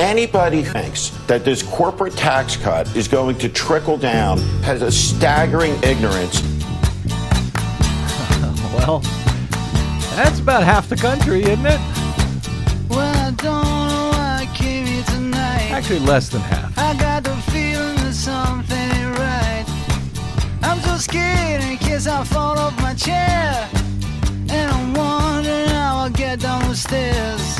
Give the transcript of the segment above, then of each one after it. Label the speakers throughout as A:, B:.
A: Anybody who thinks that this corporate tax cut is going to trickle down has a staggering ignorance.
B: Well, that's about half the country, isn't it?
C: Well, I don't know why I came here tonight.
B: Actually, less than half.
C: I got the feeling that something ain't right. I'm so scared in case I fall off my chair. And I'm wondering how I'll get down the stairs.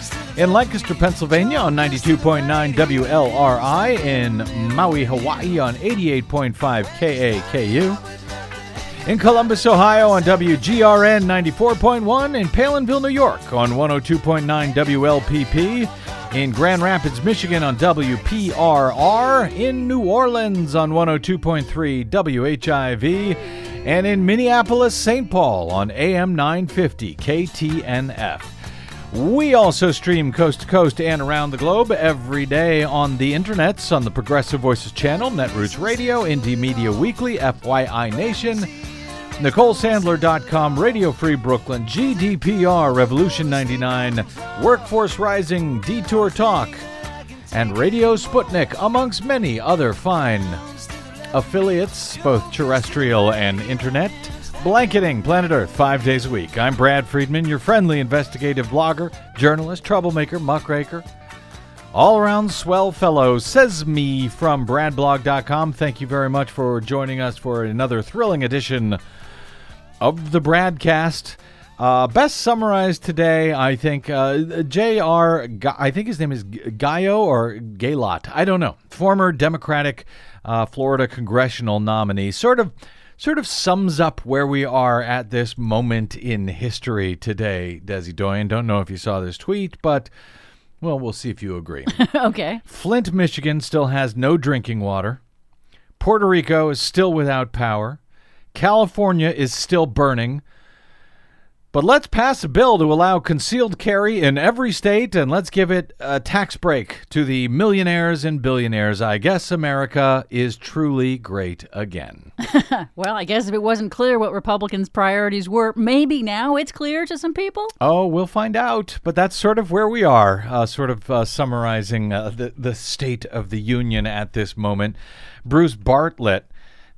B: In Lancaster, Pennsylvania on 92.9 WLRI. In Maui, Hawaii on 88.5 KAKU. In Columbus, Ohio on WGRN 94.1, in Palenville, New York on 102.9 WLPP, in Grand Rapids, Michigan on WPRR, in New Orleans on 102.3 WHIV, and in Minneapolis, St. Paul on AM 950 KTNF. We also stream coast to coast and around the globe every day on the internets on the Progressive Voices channel, Netroots Radio, Indie Media Weekly, FYI Nation, NicoleSandler.com, Radio Free Brooklyn, GDPR, Revolution 99, Workforce Rising, Detour Talk, and Radio Sputnik, amongst many other fine affiliates, both terrestrial and internet, blanketing planet Earth five days a week. I'm Brad Friedman, your friendly investigative blogger, journalist, troublemaker, muckraker, all around swell fellow, says me from bradblog.com. Thank you very much for joining us for another thrilling edition of the Bradcast. Uh, best summarized today, I think, uh, J.R. Ga- I think his name is G- Gallo or Gaylot. I don't know. Former Democratic uh, Florida congressional nominee. Sort of, sort of sums up where we are at this moment in history today. Desi Doyen. Don't know if you saw this tweet, but well, we'll see if you agree.
D: okay.
B: Flint, Michigan still has no drinking water. Puerto Rico is still without power. California is still burning. But let's pass a bill to allow concealed carry in every state and let's give it a tax break to the millionaires and billionaires. I guess America is truly great again.
D: Well, I guess if it wasn't clear what Republicans' priorities were, maybe now it's clear to some people.
B: Oh, we'll find out. But that's sort of where we are, uh, sort of uh, summarizing uh, the, the state of the union at this moment. Bruce Bartlett,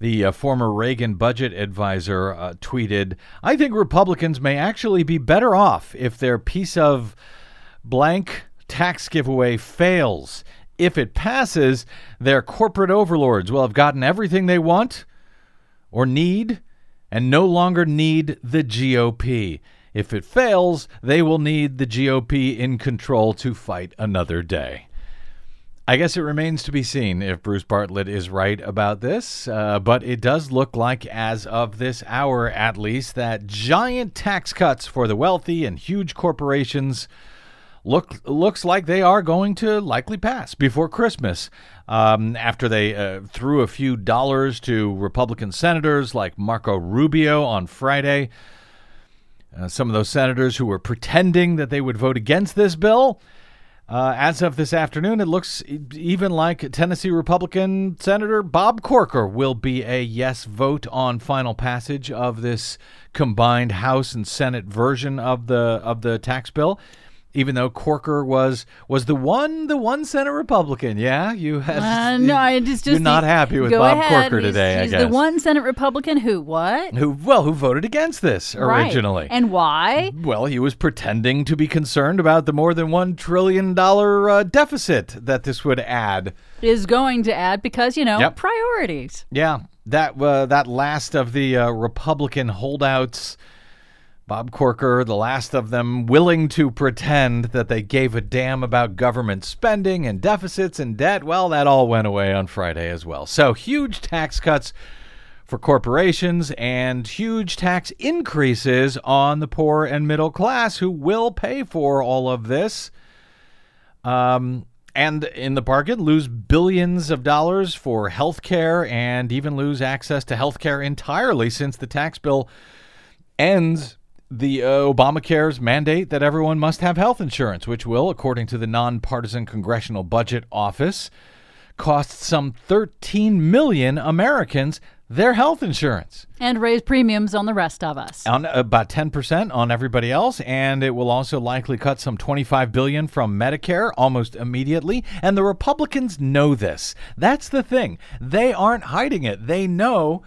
B: the uh, former Reagan budget advisor, uh, tweeted I think Republicans may actually be better off if their piece of blank tax giveaway fails. If it passes, their corporate overlords will have gotten everything they want or need and no longer need the GOP. If it fails, they will need the GOP in control to fight another day. I guess it remains to be seen if Bruce Bartlett is right about this, uh, but it does look like, as of this hour at least, that giant tax cuts for the wealthy and huge corporations look looks like they are going to likely pass before Christmas. Um, after they uh, threw a few dollars to Republican senators like Marco Rubio on Friday, uh, some of those senators who were pretending that they would vote against this bill. Uh, as of this afternoon, it looks even like Tennessee Republican Senator Bob Corker will be a yes vote on final passage of this combined House and Senate version of the of the tax bill. Even though Corker was was the one the one Senate Republican, yeah, you had
D: Uh, no, I just, just
B: you're not happy with Bob
D: ahead.
B: Corker
D: He's-
B: today.
D: He's,
B: I guess
D: the one Senate Republican who what?
B: who well who voted against this
D: Right.
B: originally.
D: And why?
B: Well, he was pretending to be concerned about the more than one trillion dollar uh, deficit that this would add.
D: Is going to add because you know
B: Yep.
D: priorities.
B: Yeah, that uh, that last of the uh, Republican holdouts, Bob Corker, the last of them willing to pretend that they gave a damn about government spending and deficits and debt. Well, that all went away on Friday as well. So huge tax cuts for corporations and huge tax increases on the poor and middle class who will pay for all of this. Um, and in the bargain lose billions of dollars for health care and even lose access to health care entirely since the tax bill ends the uh, Obamacare's mandate that everyone must have health insurance, which will, according to the nonpartisan Congressional Budget Office, cost some 13 million Americans their health insurance.
D: And raise premiums on the rest of us.
B: on about 10% on everybody else and it will also likely cut some 25 billion from Medicare almost immediately. And the Republicans know this. That's the thing. They aren't hiding it. They know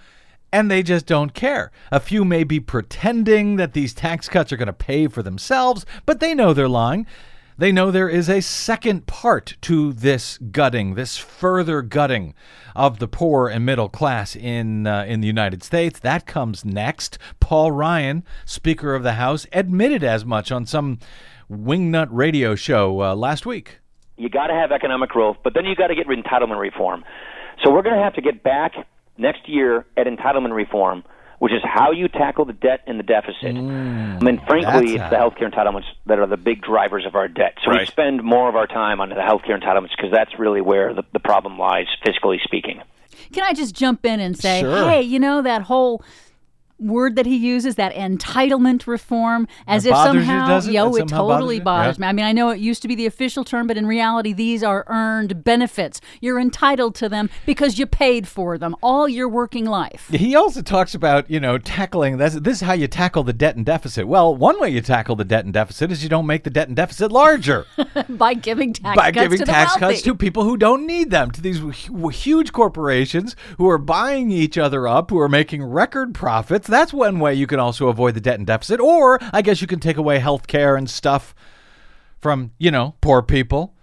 B: and they just don't care. A few may be pretending that these tax cuts are going to pay for themselves, but they know they're lying. They know there is a second part to this gutting, this further gutting of the poor and middle class in uh, in the United States. That comes next. Paul Ryan, Speaker of the House, admitted as much on some wingnut radio show uh, last week.
E: You got to have economic growth, but then you got to get entitlement reform. So we're going to have to get back next year at entitlement reform, which is how you tackle the debt and the deficit. Mm. I mean, frankly, it's
B: how.
E: the healthcare entitlements that are the big drivers of our debt. So we spend more of our time on the healthcare entitlements because that's really where the, the problem lies, fiscally speaking.
D: Can I just jump in and say,
B: Sure.
D: hey, you know that whole word that he uses, that entitlement reform, as
B: That
D: if
B: you,
D: somehow,
B: does it?
D: yo,
B: That
D: it
B: somehow
D: totally
B: bothers
D: bothers
B: Yeah.
D: me. I mean, I know it used to be the official term, but in reality, these are earned benefits. You're entitled to them because you paid for them all your working life
B: He also talks about, you know, tackling this. This is how you tackle the debt and deficit. Well, one way you tackle the debt and deficit is you don't make the debt and deficit larger.
D: by giving tax
B: by
D: cuts
B: giving
D: to the
B: tax cuts to people who don't need them, to these huge corporations who are buying each other up, who are making record profits. That's one way you can also avoid the debt and deficit. Or I guess you can take away health care and stuff from, you know, poor people.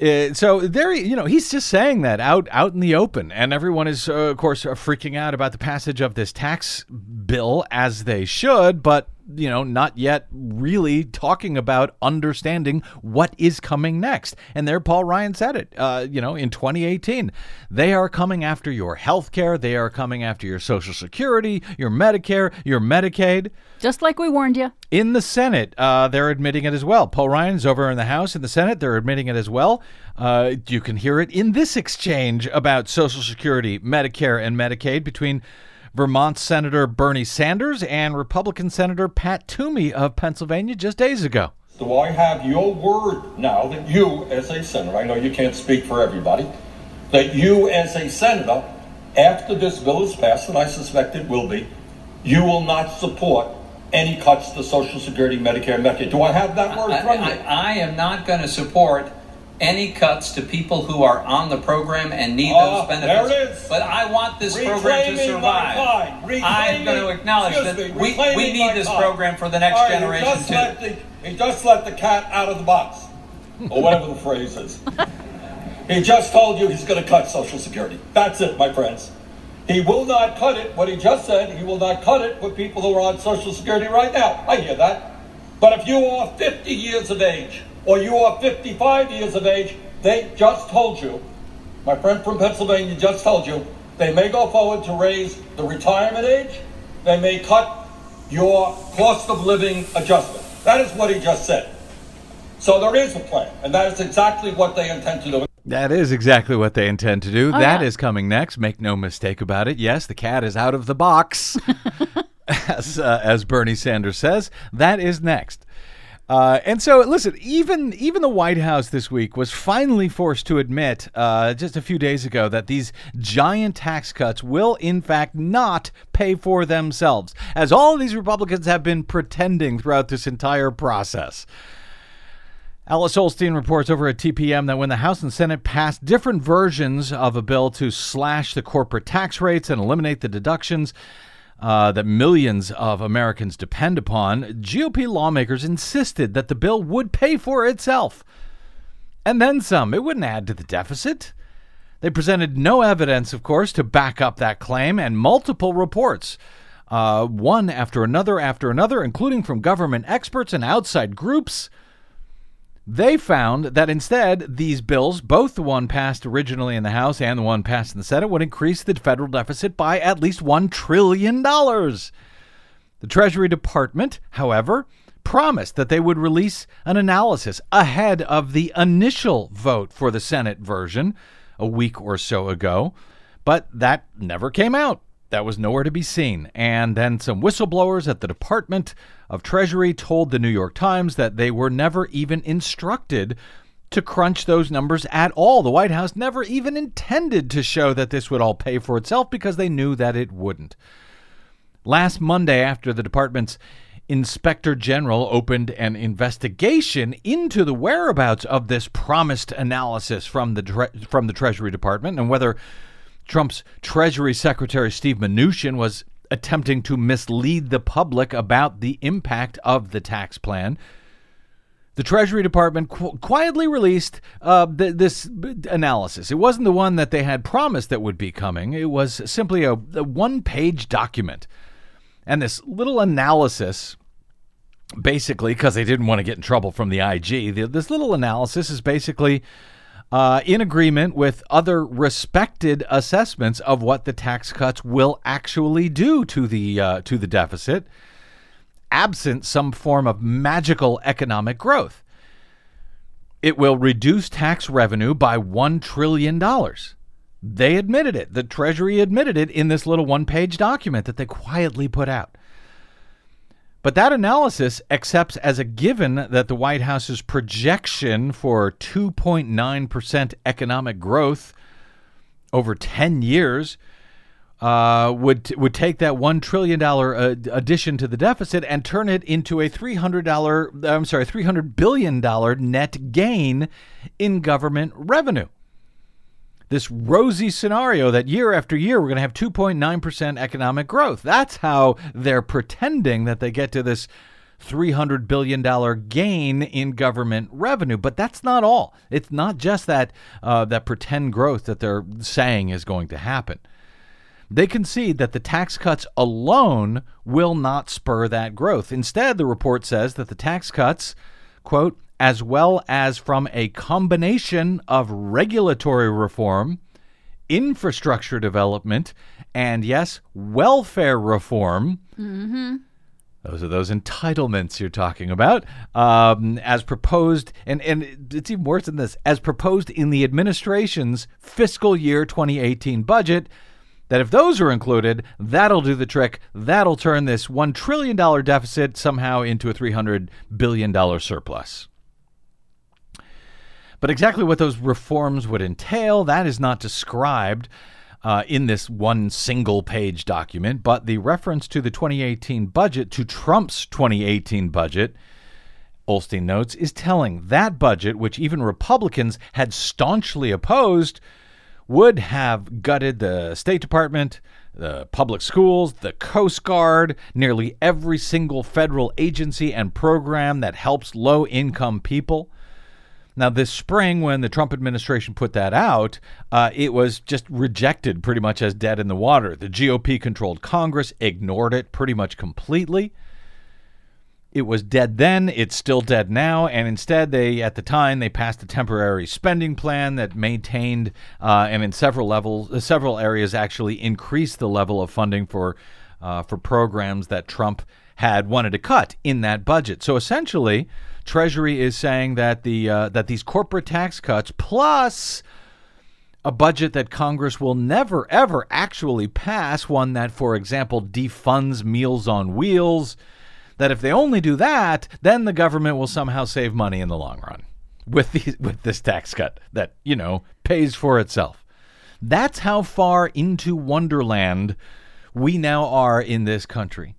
B: Uh, so there, you know, he's just saying that out out in the open, and everyone is, uh, of course, freaking out about the passage of this tax bill as they should, but you know, not yet really talking about understanding what is coming next. And there, Paul Ryan said it. Uh, you know, in 2018, they are coming after your health care, they are coming after your Social Security, your Medicare, your Medicaid.
D: Just like we warned you.
B: In the Senate, uh, they're admitting it as well. Paul Ryan's over in the House. In the Senate, they're admitting it as well. Uh, you can hear it in this exchange about Social Security, Medicare, and Medicaid between Vermont Senator Bernie Sanders and Republican Senator Pat Toomey of Pennsylvania just days ago.
F: Do I have your word now that you, as a senator, I know you can't speak for everybody, that you, as a senator, after this bill is passed, and I suspect it will be, you will not support any cuts to Social Security, Medicare, Medicaid? Do I have that word
G: I,
F: from
G: I,
F: you?
G: I am not going to support any cuts to people who are on the program and need
F: Ah,
G: those benefits.
F: there it is.
G: But I want this program to survive. I'm going to acknowledge that
F: me,
G: we, we need this
F: time.
G: program for the next
F: right,
G: generation
F: he just
G: too.
F: Let the, he just let the cat out of the box, or whatever the phrase is. He just told you he's going to cut Social Security. That's it, my friends. He will not cut it. What he just said, he will not cut it with people who are on Social Security right now. I hear that. But if you are 50 years of age or you are 55 years of age, they just told you, my friend from Pennsylvania just told you, they may go forward to raise the retirement age. They may cut your cost of living adjustment. That is what he just said. So there is a plan, and that is exactly what they intend to do.
B: That is exactly what they intend to do. That is
D: yeah.
B: coming next. Make no mistake about it. Yes, the cat is out of the box, as uh, as Bernie Sanders says. That is next. Uh, and so, listen. Even even the White House this week was finally forced to admit, uh, just a few days ago, that these giant tax cuts will, in fact, not pay for themselves, as all of these Republicans have been pretending throughout this entire process. Alice Ollstein reports over at TPM that when the House and Senate passed different versions of a bill to slash the corporate tax rates and eliminate the deductions uh, that millions of Americans depend upon, GOP lawmakers insisted that the bill would pay for itself. And then some. It wouldn't add to the deficit. They presented no evidence, of course, to back up that claim, and multiple reports, uh, one after another after another, including from government experts and outside groups. They found that instead, these bills, both the one passed originally in the House and the one passed in the Senate, would increase the federal deficit by at least $1 trillion. The Treasury Department, however, promised that they would release an analysis ahead of the initial vote for the Senate version a week or so ago, but that never came out. That was nowhere to be seen. And then some whistleblowers at the Department of Treasury told the New York Times that they were never even instructed to crunch those numbers at all. The White House never even intended to show that this would all pay for itself because they knew that it wouldn't. Last Monday, after the department's inspector general opened an investigation into the whereabouts of this promised analysis from the tre- from the Treasury Department and whether Trump's Treasury Secretary Steve Mnuchin was attempting to mislead the public about the impact of the tax plan. The Treasury Department qu- quietly released uh, th- this analysis. It wasn't the one that they had promised that would be coming. It was simply a, a one-page document, and this little analysis basically because they didn't want to get in trouble from the IG. This little analysis is basically uh, in agreement with other respected assessments of what the tax cuts will actually do to the uh, to the deficit, absent some form of magical economic growth. It will reduce tax revenue by one trillion dollars. They admitted it. The Treasury admitted it in this little one-page document that they quietly put out. But that analysis accepts as a given that the White House's projection for 2.9% economic growth over 10 years uh, would would take that one trillion dollar uh, addition to the deficit and turn it into a three hundred dollar I'm sorry three hundred billion dollar net gain in government revenue this rosy scenario that year after year we're going to have 2.9% economic growth. That's how they're pretending that they get to this $300 billion gain in government revenue. But that's not all. It's not just that, uh, that pretend growth that they're saying is going to happen. They concede that the tax cuts alone will not spur that growth. Instead, the report says that the tax cuts, quote, as well as from a combination of regulatory reform, infrastructure development, and yes, welfare reform. Mm-hmm. Those are those entitlements you're talking about, um, as proposed, and, and it's even worse than this, as proposed in the administration's fiscal year 2018 budget. That if those are included, that'll do the trick. That'll turn this $1 trillion deficit somehow into a $300 billion surplus. But exactly what those reforms would entail, that is not described uh, in this one single page document. But the reference to the 2018 budget, to Trump's 2018 budget, Ollstein notes, is telling. That budget, which even Republicans had staunchly opposed, would have gutted the State Department, the public schools, the Coast Guard, nearly every single federal agency and program that helps low income people. Now, this spring, when the Trump administration put that out, uh, it was just rejected pretty much as dead in the water. The GOP controlled Congress ignored it pretty much completely. It was dead then, it's still dead now, and instead, they at the time they passed a temporary spending plan that maintained uh, and in several levels, uh, several areas actually increased the level of funding for uh, for programs that Trump had wanted to cut in that budget. So essentially, Treasury is saying that the uh, that these corporate tax cuts plus a budget that Congress will never ever actually pass, one that, for example, defunds Meals on Wheels, that if they only do that, then the government will somehow save money in the long run with the, with this tax cut that you know pays for itself. That's how far into Wonderland we now are in this country.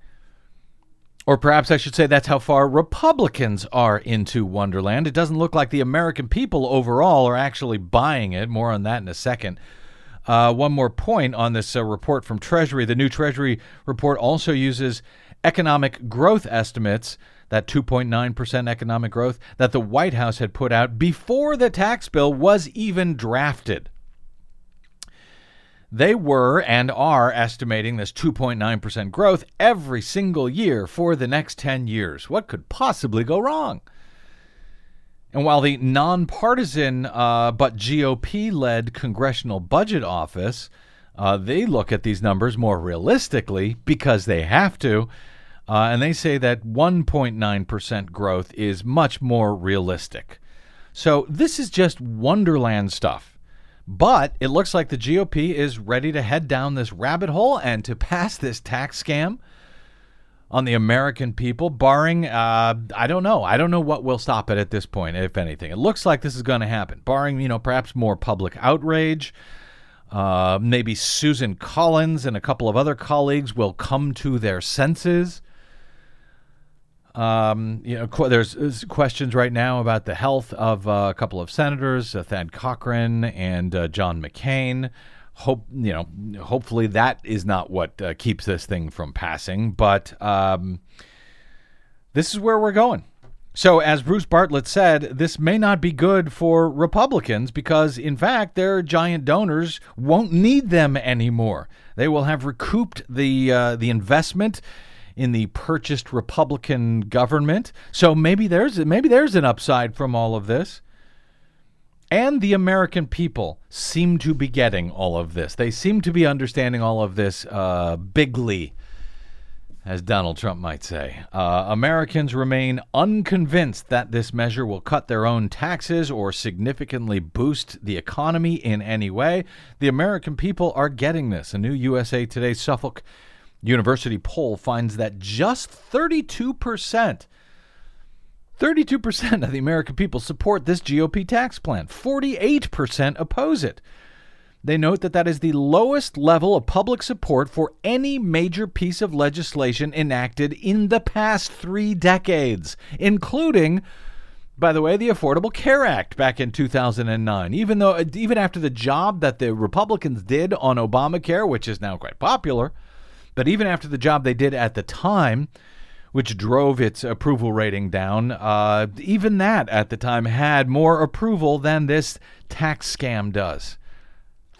B: Or perhaps I should say that's how far Republicans are into Wonderland. It doesn't look like the American people overall are actually buying it. More on that in a second. Uh, one more point on this uh, report from Treasury. The new Treasury report also uses economic growth estimates, that 2.9% economic growth that the White House had put out before the tax bill was even drafted. They were and are estimating this 2.9% growth every single year for the next 10 years. What could possibly go wrong? And while the nonpartisan uh, but GOP led Congressional Budget Office, uh, they look at these numbers more realistically because they have to. Uh, and they say that 1.9% growth is much more realistic. So this is just Wonderland stuff. But it looks like the GOP is ready to head down this rabbit hole and to pass this tax scam on the American people, barring, uh, I don't know. I don't know what will stop it at this point, if anything. It looks like this is going to happen, barring, you know, perhaps more public outrage. Uh, maybe Susan Collins and a couple of other colleagues will come to their senses. Um, you know, qu- there's, there's questions right now about the health of uh, a couple of senators, uh, Thad Cochran and uh, John McCain. Hope you know. Hopefully, that is not what uh, keeps this thing from passing. But um, this is where we're going. So, as Bruce Bartlett said, this may not be good for Republicans because, in fact, their giant donors won't need them anymore. They will have recouped the uh, the investment in the purchased Republican government. So maybe there's maybe there's an upside from all of this. And the American people seem to be getting all of this. They seem to be understanding all of this uh, bigly, as Donald Trump might say. Uh, Americans remain unconvinced that this measure will cut their own taxes or significantly boost the economy in any way. The American people are getting this. A new USA Today Suffolk University poll finds that just 32%, 32% of the American people support this GOP tax plan. 48% oppose it. They note that that is the lowest level of public support for any major piece of legislation enacted in the past three decades, including, by the way, the Affordable Care Act back in 2009. Even though, even after the job that the Republicans did on Obamacare, which is now quite popular, but even after the job they did at the time, which drove its approval rating down, uh, even that at the time had more approval than this tax scam does.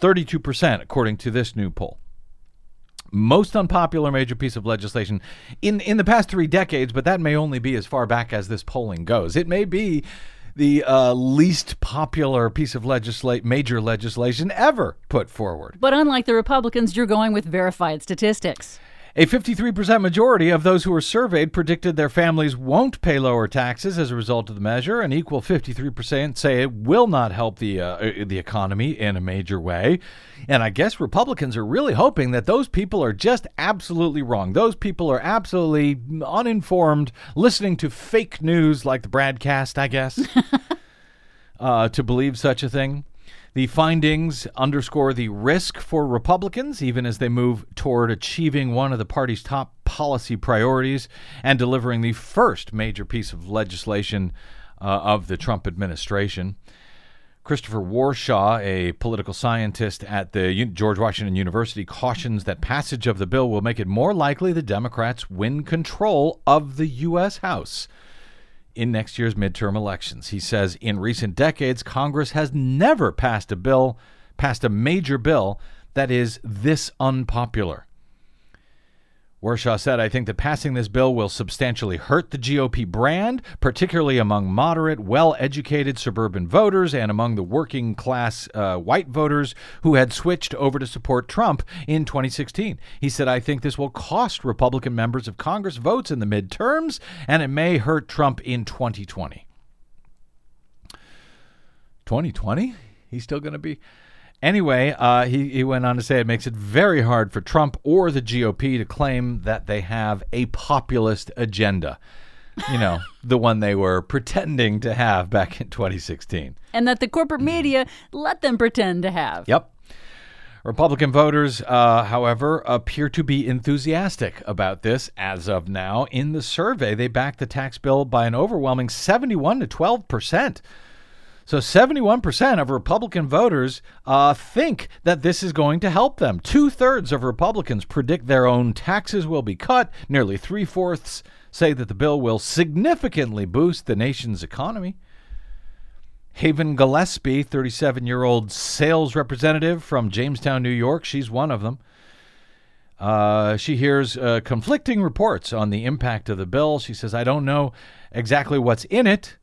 B: 32%, according to this new poll. Most unpopular major piece of legislation in, in the past three decades, but that may only be as far back as this polling goes. It may be the uh, least popular piece of legislate major legislation ever put forward.
D: But unlike the Republicans, you're going with verified statistics.
B: A 53% majority of those who were surveyed predicted their families won't pay lower taxes as a result of the measure. An equal 53% say it will not help the uh, the economy in a major way. And I guess Republicans are really hoping that those people are just absolutely wrong. Those people are absolutely uninformed, listening to fake news like the Bradcast, I guess, uh, to believe such a thing. The findings underscore the risk for Republicans, even as they move toward achieving one of the party's top policy priorities and delivering the first major piece of legislation uh, of the Trump administration. Christopher Warshaw, a political scientist at the George Washington University, cautions that passage of the bill will make it more likely the Democrats win control of the U.S. House in next year's midterm elections. He says in recent decades, Congress has never passed a bill, passed a major bill that is this unpopular. Warshaw said, I think that passing this bill will substantially hurt the GOP brand, particularly among moderate, well educated suburban voters and among the working class uh, white voters who had switched over to support Trump in 2016. He said, I think this will cost Republican members of Congress votes in the midterms, and it may hurt Trump in 2020. 2020? He's still going to be. Anyway, uh, he, he went on to say it makes it very hard for Trump or the GOP to claim that they have a populist agenda. You know, the one they were pretending to have back in 2016.
D: And that the corporate media let them pretend to have.
B: Yep. Republican voters, uh, however, appear to be enthusiastic about this as of now. In the survey, they backed the tax bill by an overwhelming 71 to 12 percent. So 71% of Republican voters uh, think that this is going to help them. Two thirds of Republicans predict their own taxes will be cut. Nearly three fourths say that the bill will significantly boost the nation's economy. Haven Gillespie, 37 year old sales representative from Jamestown, New York, she's one of them. Uh, she hears uh, conflicting reports on the impact of the bill. She says, I don't know exactly what's in it.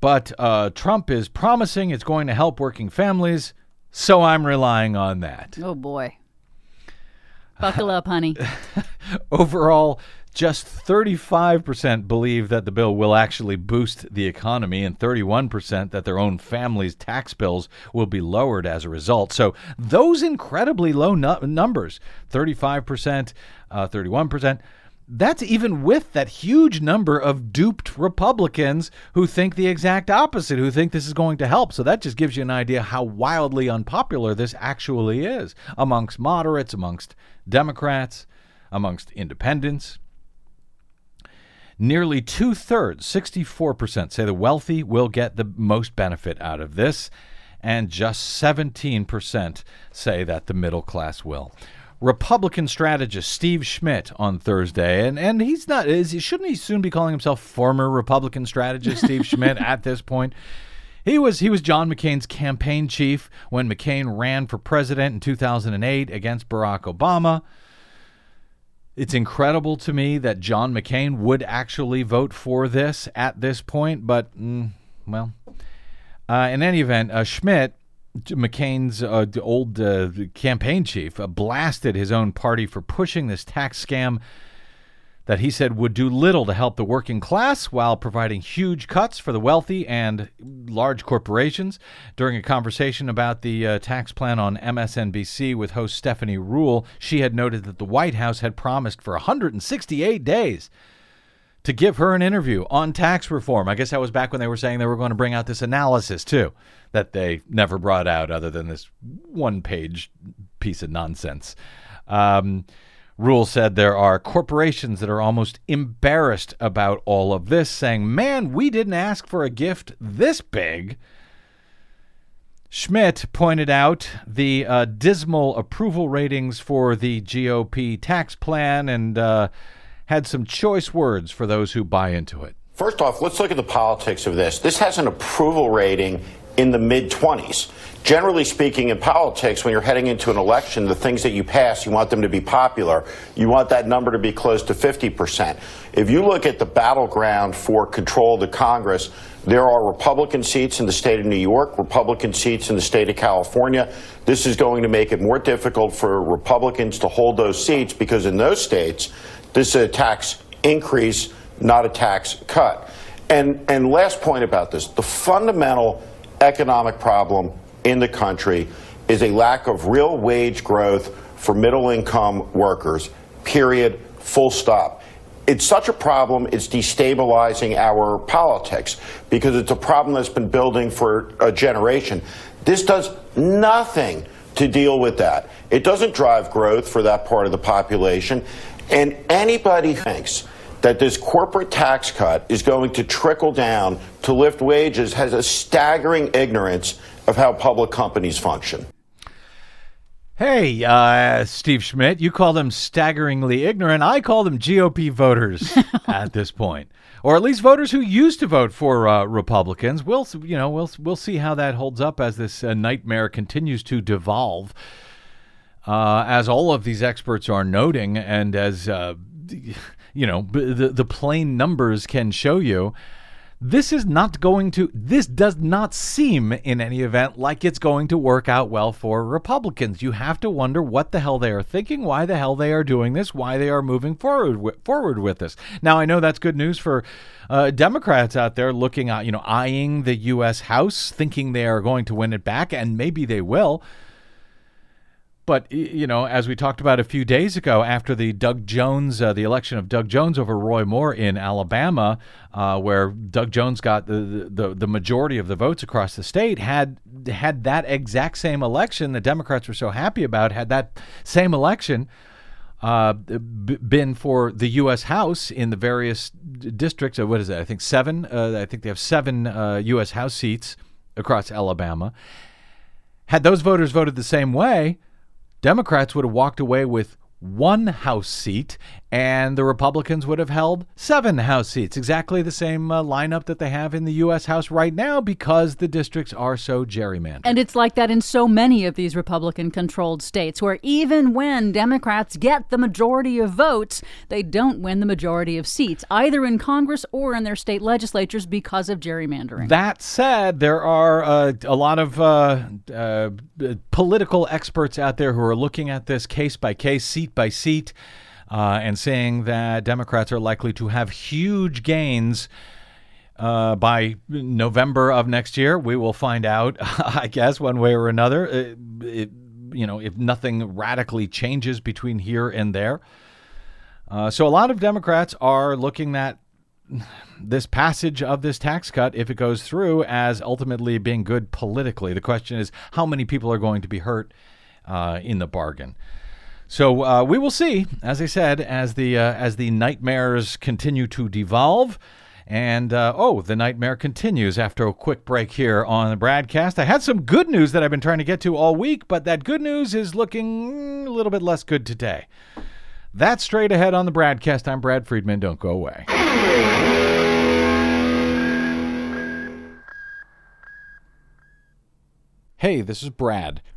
B: But uh, Trump is promising it's going to help working families, so I'm relying on that.
D: Oh, boy. Buckle up, honey.
B: Overall, just 35% believe that the bill will actually boost the economy, and 31% that their own family's tax bills will be lowered as a result. So, those incredibly low nu- numbers 35%, uh, 31%. That's even with that huge number of duped Republicans who think the exact opposite, who think this is going to help. So that just gives you an idea how wildly unpopular this actually is amongst moderates, amongst Democrats, amongst independents. Nearly two thirds, 64%, say the wealthy will get the most benefit out of this, and just 17% say that the middle class will. Republican strategist Steve Schmidt on Thursday, and, and he's not, is, shouldn't he soon be calling himself former Republican strategist Steve Schmidt at this point? He was he was John McCain's campaign chief when McCain ran for president in 2008 against Barack Obama. It's incredible to me that John McCain would actually vote for this at this point, but mm, well, uh, in any event, uh, Schmidt, McCain's uh, old uh, campaign chief, uh, blasted his own party for pushing this tax scam that he said would do little to help the working class while providing huge cuts for the wealthy and large corporations. During a conversation about the uh, tax plan on MSNBC with host Stephanie Ruhle, she had noted that the White House had promised for 168 days to give her an interview on tax reform. I guess that was back when they were saying they were going to bring out this analysis too, that they never brought out other than this one page piece of nonsense. Um, Ruhle said there are corporations that are almost embarrassed about all of this, saying, Man, we didn't ask for a gift this big. Schmidt pointed out the uh, dismal approval ratings for the GOP tax plan and uh, had some choice words for those who buy into it.
A: First off, let's look at the politics of this. This has an approval rating in the mid 20s. Generally speaking, in politics, when you're heading into an election, the things that you pass, you want them to be popular. You want that number to be close to 50%. If you look at the battleground for control of the Congress, there are Republican seats in the state of New York, Republican seats in the state of California. This is going to make it more difficult for Republicans to hold those seats because in those states, this is a tax increase, not a tax cut. And, and last point about this the fundamental economic problem in the country is a lack of real wage growth for middle income workers, period, full stop. It's such a problem, it's destabilizing our politics because it's a problem that's been building for a generation. This does nothing to deal with that. It doesn't drive growth for that part of the population. And anybody thinks that this corporate tax cut is going to trickle down to lift wages has a staggering ignorance of how public companies function.
B: Hey, uh, Steve Schmidt, you call them staggeringly ignorant. I call them GOP voters at this point, or at least voters who used to vote for uh, Republicans. We'll, you know, we'll we'll see how that holds up as this uh, nightmare continues to devolve. Uh, as all of these experts are noting, and as uh, you know, the the plain numbers can show you this is not going to this does not seem in any event like it's going to work out well for republicans. You have to wonder what the hell they are thinking why the hell they are doing this why they are moving forward with, forward with this. Now i know that's good news for uh, democrats out there looking at you know eyeing the us house thinking they are going to win it back and maybe they will but you know, as we talked about a few days ago, after the Doug Jones, uh, the election of Doug Jones over Roy Moore in Alabama, uh, where Doug Jones got the, the the majority of the votes across the state, had had that exact same election the Democrats were so happy about, had that same election uh, b- been for the U.S. House in the various districts. What is it? I think seven. Uh, I think they have seven U.S. Uh, House seats across Alabama. Had those voters voted the same way, Democrats would have walked away with one House seat, and the Republicans would have held seven House seats. Exactly the same uh, lineup that they have in the U.S. House right now because the districts are so gerrymandered.
D: And it's like that in so many of these Republican controlled states, where even when Democrats get the majority of votes, they don't win the majority of seats, either in Congress or in their state legislatures because of gerrymandering.
B: That said, there are uh, a lot of uh, uh political experts out there who are looking at this case by case, seat by seat. Uh, and saying that Democrats are likely to have huge gains. Uh, by November of next year, we will find out, I guess, one way or another. It, it, you know, if nothing radically changes between here and there. Uh, so a lot of Democrats are looking at this passage of this tax cut, if it goes through, as ultimately being good politically. The question is how many people are going to be hurt uh, in the bargain. So uh, we will see, as I said, as the uh, as the nightmares continue to devolve. And uh, oh, the nightmare continues after a quick break here on the Bradcast. I had some good news that I've been trying to get to all week, but that good news is looking a little bit less good today. That's straight ahead on the Bradcast. I'm Brad Friedman. Don't go away. Hey, this is Brad.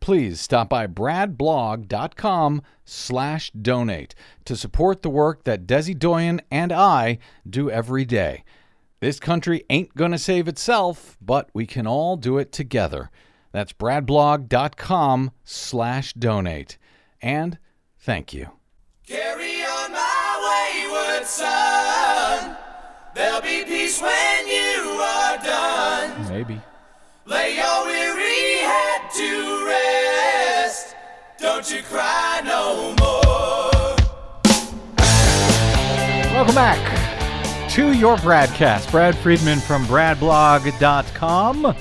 B: please stop by bradblog.com slash donate to support the work that Desi Doyen and I do every day. This country ain't going to save itself, but we can all do it together. That's bradblog.com slash donate. And thank you.
H: Carry on my wayward son. There'll be peace when you are done.
B: Maybe.
H: Lay your weary head to. Don't you cry no more.
B: Welcome back to your Bradcast. Brad Friedman from bradblog.com.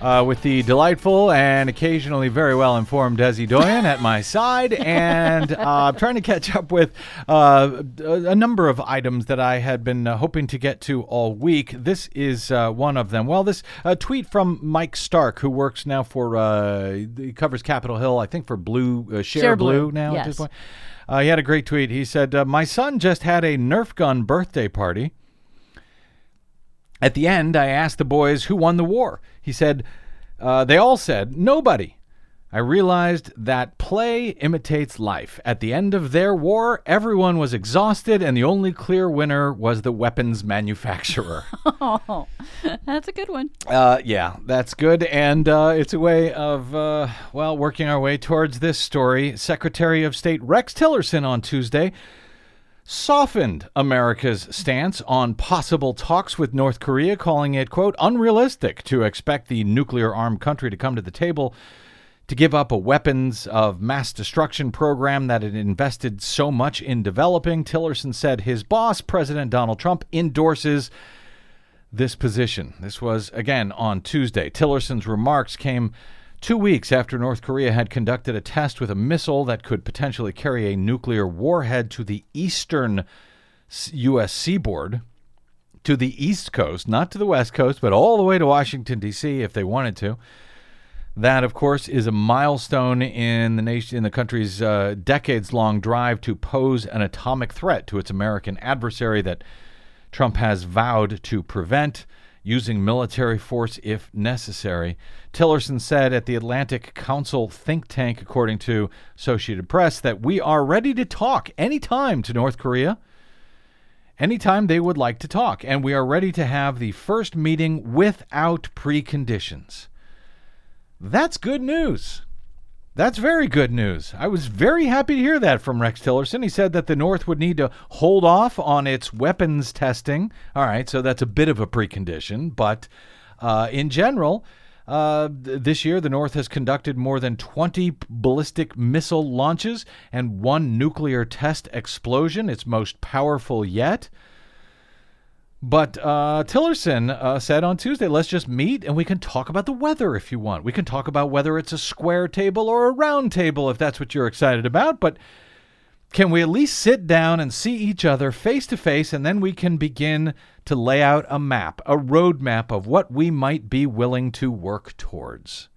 B: Uh, with the delightful and occasionally very well informed Desi Doyen at my side, and uh, I'm trying to catch up with uh, a number of items that I had been uh, hoping to get to all week. This is uh, one of them. Well, this tweet from Mike Stark, who works now for uh, he covers Capitol Hill, I think for Blue uh, Share,
D: Share Blue,
B: now at this
D: yes.
B: point. Uh, he had a great tweet. He said, uh, "My son just had a Nerf gun birthday party." At the end, I asked the boys who won the war. He said, uh, they all said, nobody. I realized that play imitates life. At the end of their war, everyone was exhausted, and the only clear winner was the weapons manufacturer.
D: Oh, that's a good one.
B: Uh, yeah, that's good. And uh, it's a way of, uh, well, working our way towards this story. Secretary of State Rex Tillerson on Tuesday softened America's stance on possible talks with North Korea, calling it, quote, unrealistic to expect the nuclear armed country to come to the table to give up a weapons of mass destruction program that it invested so much in developing. Tillerson said his boss, President Donald Trump, endorses this position. This was, again, on Tuesday. Tillerson's remarks came two weeks after North Korea had conducted a test with a missile that could potentially carry a nuclear warhead to the eastern U.S. seaboard, to the East Coast, not to the West Coast, but all the way to Washington, D.C., if they wanted to. That, of course, is a milestone in the nation, in the country's uh, decades-long drive to pose an atomic threat to its American adversary that Trump has vowed to prevent using military force if necessary. Tillerson said at the Atlantic Council think tank, according to Associated Press, that we are ready to talk anytime to North Korea, anytime they would like to talk, and we are ready to have the first meeting without preconditions. That's good news. That's very good news. I was very happy to hear that from Rex Tillerson. He said that the North would need to hold off on its weapons testing. All right, so that's a bit of a precondition, but uh, in general, uh, th- this year the North has conducted more than 20 ballistic missile launches and one nuclear test explosion, its most powerful yet. But uh, Tillerson uh, said on Tuesday, let's just meet and we can talk about the weather if you want. We can talk about whether it's a square table or a round table if that's what you're excited about. But can we at least sit down and see each other face to face and then we can begin to lay out a map, a roadmap of what we might be willing to work towards?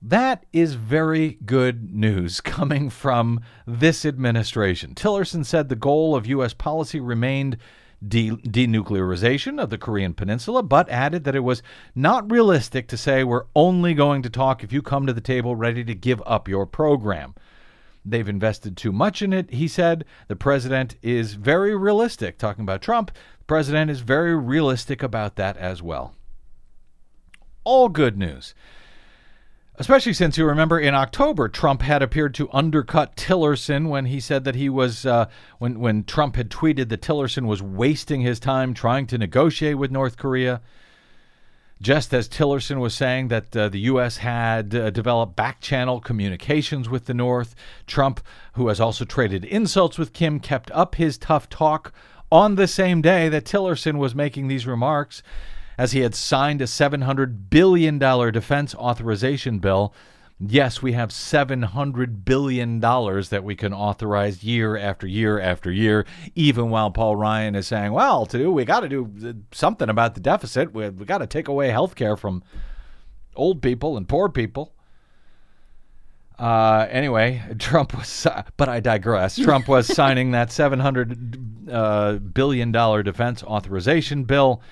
B: That is very good news coming from this administration. Tillerson said the goal of U.S. policy remained de- denuclearization of the Korean Peninsula, but added that it was not realistic to say we're only going to talk if you come to the table ready to give up your program. They've invested too much in it, he said. The president is very realistic. Talking about Trump, the president is very realistic about that as well. All good news. Especially since you remember in October, Trump had appeared to undercut Tillerson when he said that he was, uh, when, when Trump had tweeted that Tillerson was wasting his time trying to negotiate with North Korea. Just as Tillerson was saying that uh, the U.S. had uh, developed back channel communications with the North, Trump, who has also traded insults with Kim, kept up his tough talk on the same day that Tillerson was making these remarks as he had signed a $700 billion defense authorization bill. Yes, we have $700 billion that we can authorize year after year after year, even while Paul Ryan is saying, well, to do, we got to do something about the deficit. We, we got to take away health care from old people and poor people. Uh, anyway, Trump was, but I digress. Trump was signing that $700 uh, billion defense authorization bill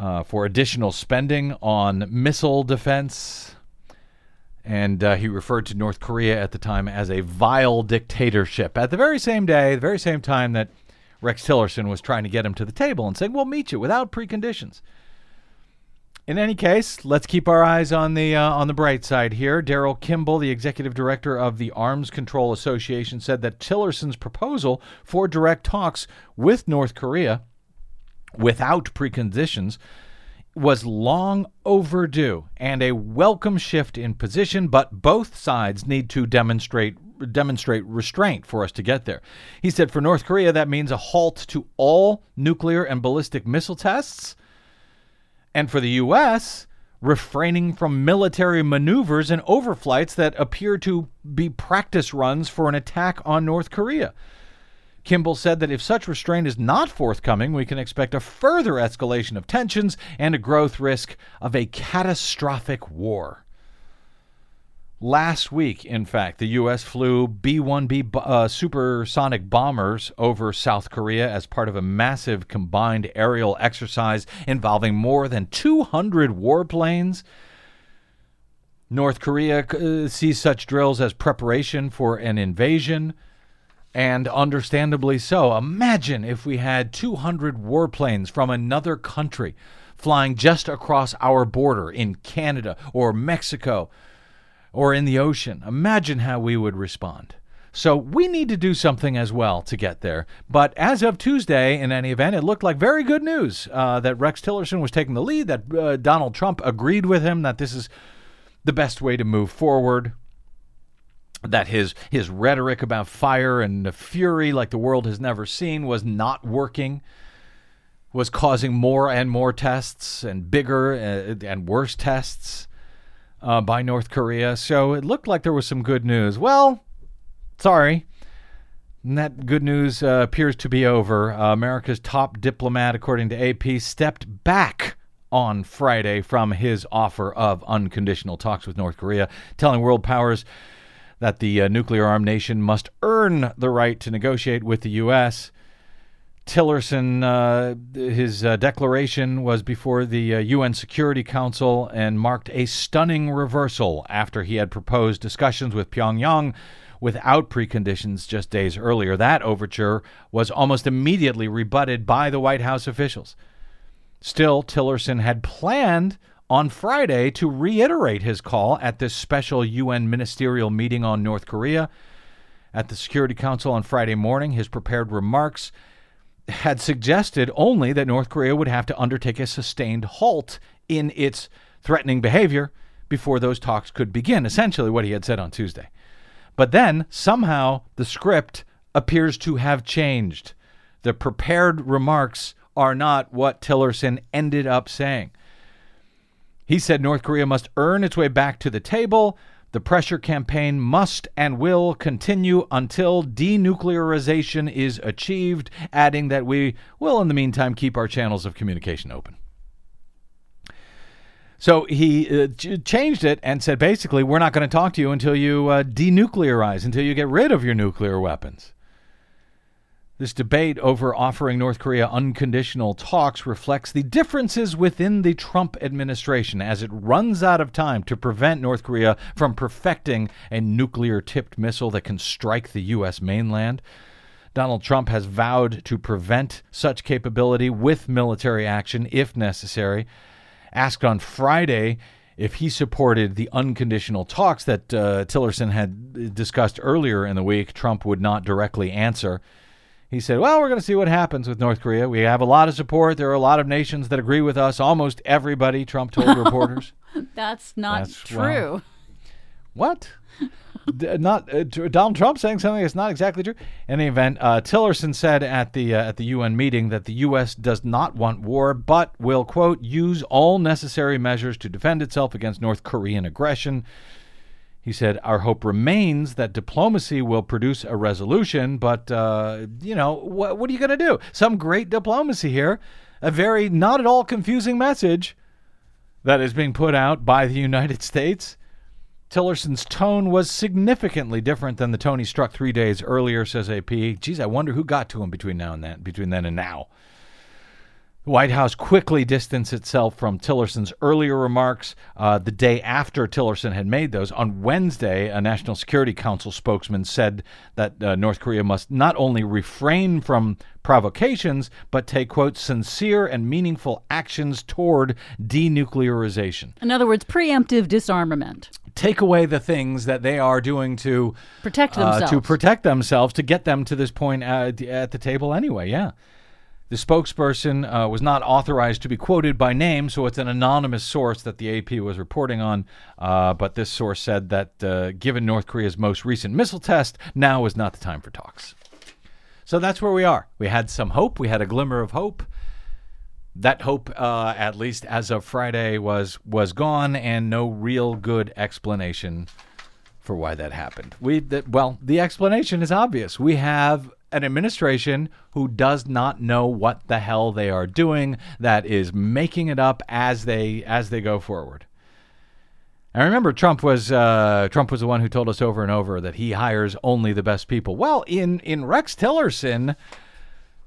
B: uh, for additional spending on missile defense. And uh, he referred to North Korea at the time as a vile dictatorship. At the very same day, the very same time that Rex Tillerson was trying to get him to the table and saying, We'll meet you without preconditions. In any case, let's keep our eyes on the uh, on the bright side here. Daryl Kimball, the executive director of the Arms Control Association, said that Tillerson's proposal for direct talks with North Korea without preconditions was long overdue and a welcome shift in position, but both sides need to demonstrate demonstrate restraint for us to get there. He said for North Korea that means a halt to all nuclear and ballistic missile tests, and for the US, refraining from military maneuvers and overflights that appear to be practice runs for an attack on North Korea. Kimball said that if such restraint is not forthcoming, we can expect a further escalation of tensions and a growth risk of a catastrophic war. Last week, in fact, the U.S. flew B 1B uh, supersonic bombers over South Korea as part of a massive combined aerial exercise involving more than 200 warplanes. North Korea uh, sees such drills as preparation for an invasion and understandably so. Imagine if we had 200 warplanes from another country flying just across our border in Canada or Mexico or in the ocean. Imagine how we would respond. So we need to do something as well to get there. But as of Tuesday, in any event, it looked like very good news uh, that Rex Tillerson was taking the lead, that uh, Donald Trump agreed with him that this is the best way to move forward that his his rhetoric about fire and fury like the world has never seen was not working was causing more and more tests and bigger uh, and worse tests uh, by North Korea. So it looked like there was some good news. Well, sorry. And that good news uh, appears to be over. Uh, America's top diplomat, according to AP, stepped back on Friday from his offer of unconditional talks with North Korea, telling world powers that the uh, nuclear armed nation must earn the right to negotiate with the U.S. Tillerson, uh, his uh, declaration was before the uh, UN Security Council and marked a stunning reversal after he had proposed discussions with Pyongyang without preconditions just days earlier. That overture was almost immediately rebutted by the White House officials. Still, Tillerson had planned on Friday to reiterate his call at this special UN ministerial meeting on North Korea. At the Security Council on Friday morning, his prepared remarks had suggested only that North Korea would have to undertake a sustained halt in its threatening behavior before those talks could begin, essentially what he had said on Tuesday. But then, somehow, the script appears to have changed. The prepared remarks are not what Tillerson ended up saying. He said North Korea must earn its way back to the table. The pressure campaign must and will continue until denuclearization is achieved, adding that we will, in the meantime, keep our channels of communication open. So he uh, ch- changed it and said basically, we're not going to talk to you until you uh, denuclearize, until you get rid of your nuclear weapons. This debate over offering North Korea unconditional talks reflects the differences within the Trump administration as it runs out of time to prevent North Korea from perfecting a nuclear tipped missile that can strike the U.S. mainland. Donald Trump has vowed to prevent such capability with military action if necessary. Asked on Friday if he supported the unconditional talks that uh, Tillerson had discussed earlier in the week, Trump would not directly answer. He said, Well, we're going to see what happens with North Korea. We have a lot of support. There are a lot of nations that agree with us. Almost everybody, Trump told reporters.
D: That's not
B: That's-
D: true.
B: What? D- not uh, t- Donald Trump saying something that's not exactly true. In any event, uh, Tillerson said at the uh, at the UN meeting that the U.S. does not want war, but will quote use all necessary measures to defend itself against North Korean aggression. He said, Our hope remains that diplomacy will produce a resolution, but, uh, you know, what, what are you going to do? Some great diplomacy here. A very not at all confusing message that is being put out by the United States. Tillerson's tone was significantly different than the tone he struck three days earlier, says AP. Geez, I wonder who got to him between now and then, between then and now. White House quickly distanced itself from Tillerson's earlier remarks uh, the day after Tillerson had made those. On Wednesday, a National Security Council spokesman said that uh, North Korea must not only refrain from provocations, but take, quote, sincere and meaningful actions toward denuclearization.
D: In other words, preemptive disarmament.
B: Take away the things that they are doing to
D: Protect
B: uh,
D: themselves.
B: to protect themselves to get them to this point at the table anyway. Yeah. The spokesperson uh, was not authorized to be quoted by name, so it's an anonymous source that the AP was reporting on. Uh, but this source said that uh, given North Korea's most recent missile test, now is not the time for talks. So that's where we are. We had some hope. We had a glimmer of hope. That hope, uh, at least as of Friday, was was gone, and no real good explanation for why that happened. We that, well, the explanation is obvious. We have an administration who does not know what the hell they are doing. That is making it up as they as they go forward. I remember Trump was uh, Trump was the one who told us over and over that he hires only the best people. Well, in in Rex Tillerson,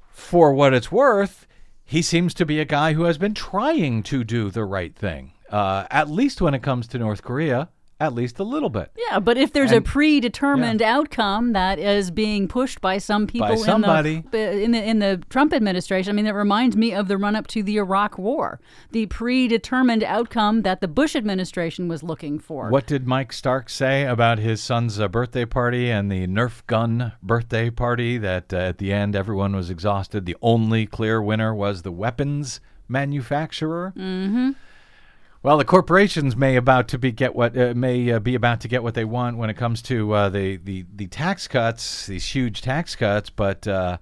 B: for what it's worth, he seems to be a guy who has been trying to do the right thing. Uh, at least when it comes to North Korea, at least a little bit.
D: Yeah, but if there's a
B: And-
D: predetermined outcome that is being pushed by some people by
B: somebody.
D: in the in the in the Trump administration, I mean, that reminds me of the run up to the Iraq War, the predetermined outcome that the Bush administration was looking for.
B: What did Mike Stark say about his son's uh, birthday party and the Nerf gun birthday party? That uh, at the end everyone was exhausted. The only clear winner was the weapons manufacturer. Mm-hmm. Well, the corporations may about to be get what uh, may uh, be about to get what they want when it comes to uh, the, the the tax cuts, these huge tax cuts, but. Uh,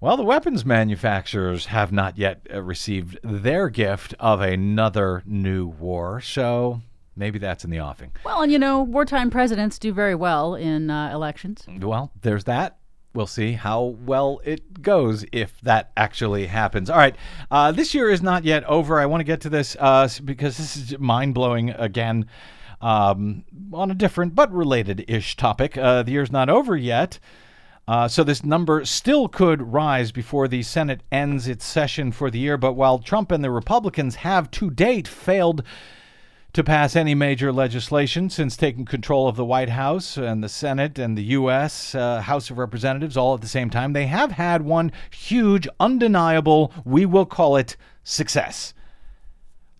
B: well, the weapons manufacturers have not yet uh, received their gift of another new war, so maybe that's in the offing.
D: Well, and you know, wartime presidents do very well in uh, elections.
B: Well, there's that. We'll see how well it goes if that actually happens. All right. Uh, this year is not yet over. I want to get to this uh, because this is mind blowing again um, on a different but related ish topic. Uh, the year's not over yet. Uh, so this number still could rise before the Senate ends its session for the year. But while Trump and the Republicans have to date failed to pass any major legislation since taking control of the White House and the Senate and the U.S. Uh, House of Representatives all at the same time, they have had one huge, undeniable, we will call it success.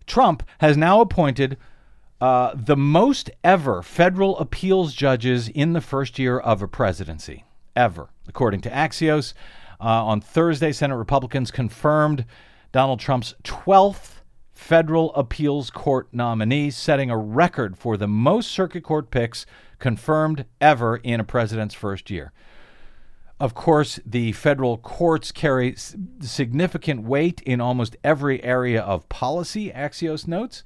B: Trump has now appointed uh, the most ever federal appeals judges in the first year of a presidency, ever, according to Axios. Uh, on Thursday, Senate Republicans confirmed Donald Trump's 12th federal appeals court nominee, setting a record for the most circuit court picks confirmed ever in a president's first year. Of course, the federal courts carry significant weight in almost every area of policy, Axios notes.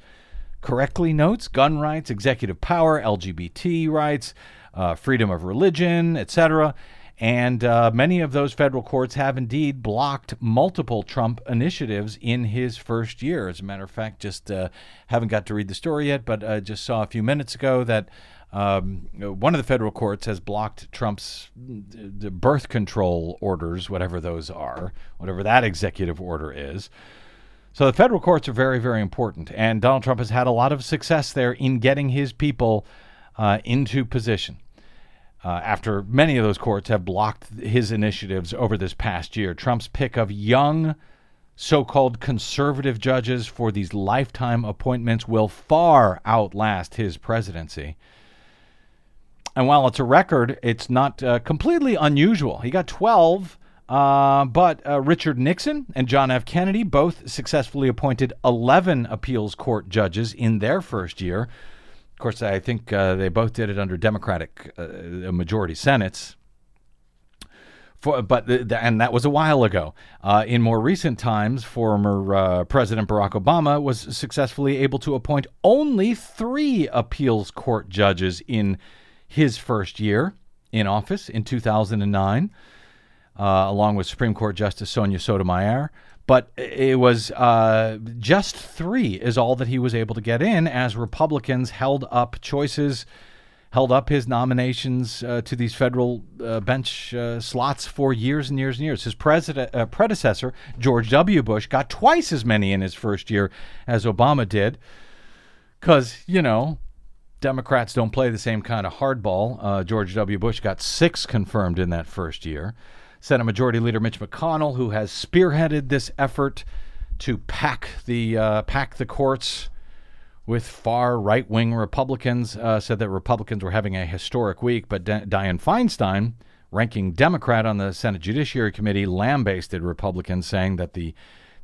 B: Correctly notes gun rights, executive power, LGBT rights, uh, freedom of religion, etc. And uh, many of those federal courts have indeed blocked multiple Trump initiatives in his first year. As a matter of fact, just uh, haven't got to read the story yet, but uh, just saw a few minutes ago that Um, one of the federal courts has blocked Trump's uh, birth control orders, whatever those are, whatever that executive order is. So the federal courts are very, very important, and Donald Trump has had a lot of success there in getting his people uh, into position. Uh, after many of those courts have blocked his initiatives over this past year, Trump's pick of young, so called conservative judges for these lifetime appointments will far outlast his presidency. And while it's a record, it's not uh, completely unusual. He got 12 uh, but uh, Richard Nixon and John F. Kennedy both successfully appointed 11 appeals court judges in their first year. Of course, I think uh, they both did it under Democratic uh, majority senates. For, but the, the, and that was a while ago. Uh, in more recent times, former uh, President Barack Obama was successfully able to appoint only three appeals court judges in his first year in office in 2009 uh, along with Supreme Court Justice Sonia Sotomayor. But it was uh, just three is all that he was able to get in as Republicans held up choices, held up his nominations uh, to these federal uh, bench uh, slots for years and years and years. His president, uh, predecessor, George W. Bush, got twice as many in his first year as Obama did. Because, you know, Democrats don't play the same kind of hardball. Uh, George W. Bush got six confirmed in that first year. Senate Majority Leader Mitch McConnell, who has spearheaded this effort to pack the uh, pack the courts with far right wing Republicans, uh, said that Republicans were having a historic week. But D- Dianne Feinstein, ranking Democrat on the Senate Judiciary Committee, lambasted Republicans, saying that the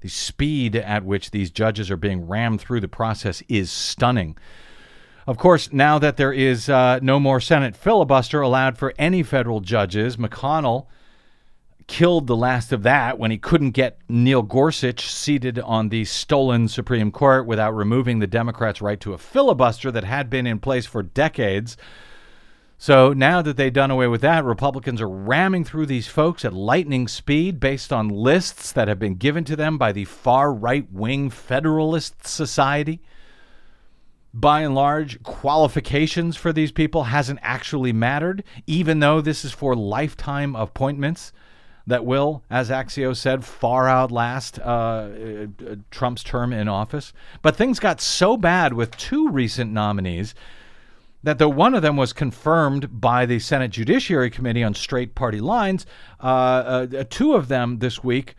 B: the speed at which these judges are being rammed through the process is stunning. Of course, now that there is uh, no more Senate filibuster allowed for any federal judges, McConnell killed the last of that when he couldn't get Neil Gorsuch seated on the stolen Supreme Court without removing the Democrats' right to a filibuster that had been in place for decades. So now that they've done away with that, Republicans are ramming through these folks at lightning speed based on lists that have been given to them by the far right wing Federalist Society. By and large, qualifications for these people hasn't actually mattered, even though this is for lifetime appointments that will, as Axios said, far outlast uh, uh, Trump's term in office. But things got so bad with two recent nominees that though one of them was confirmed by the Senate Judiciary Committee on straight party lines, uh, uh, two of them this week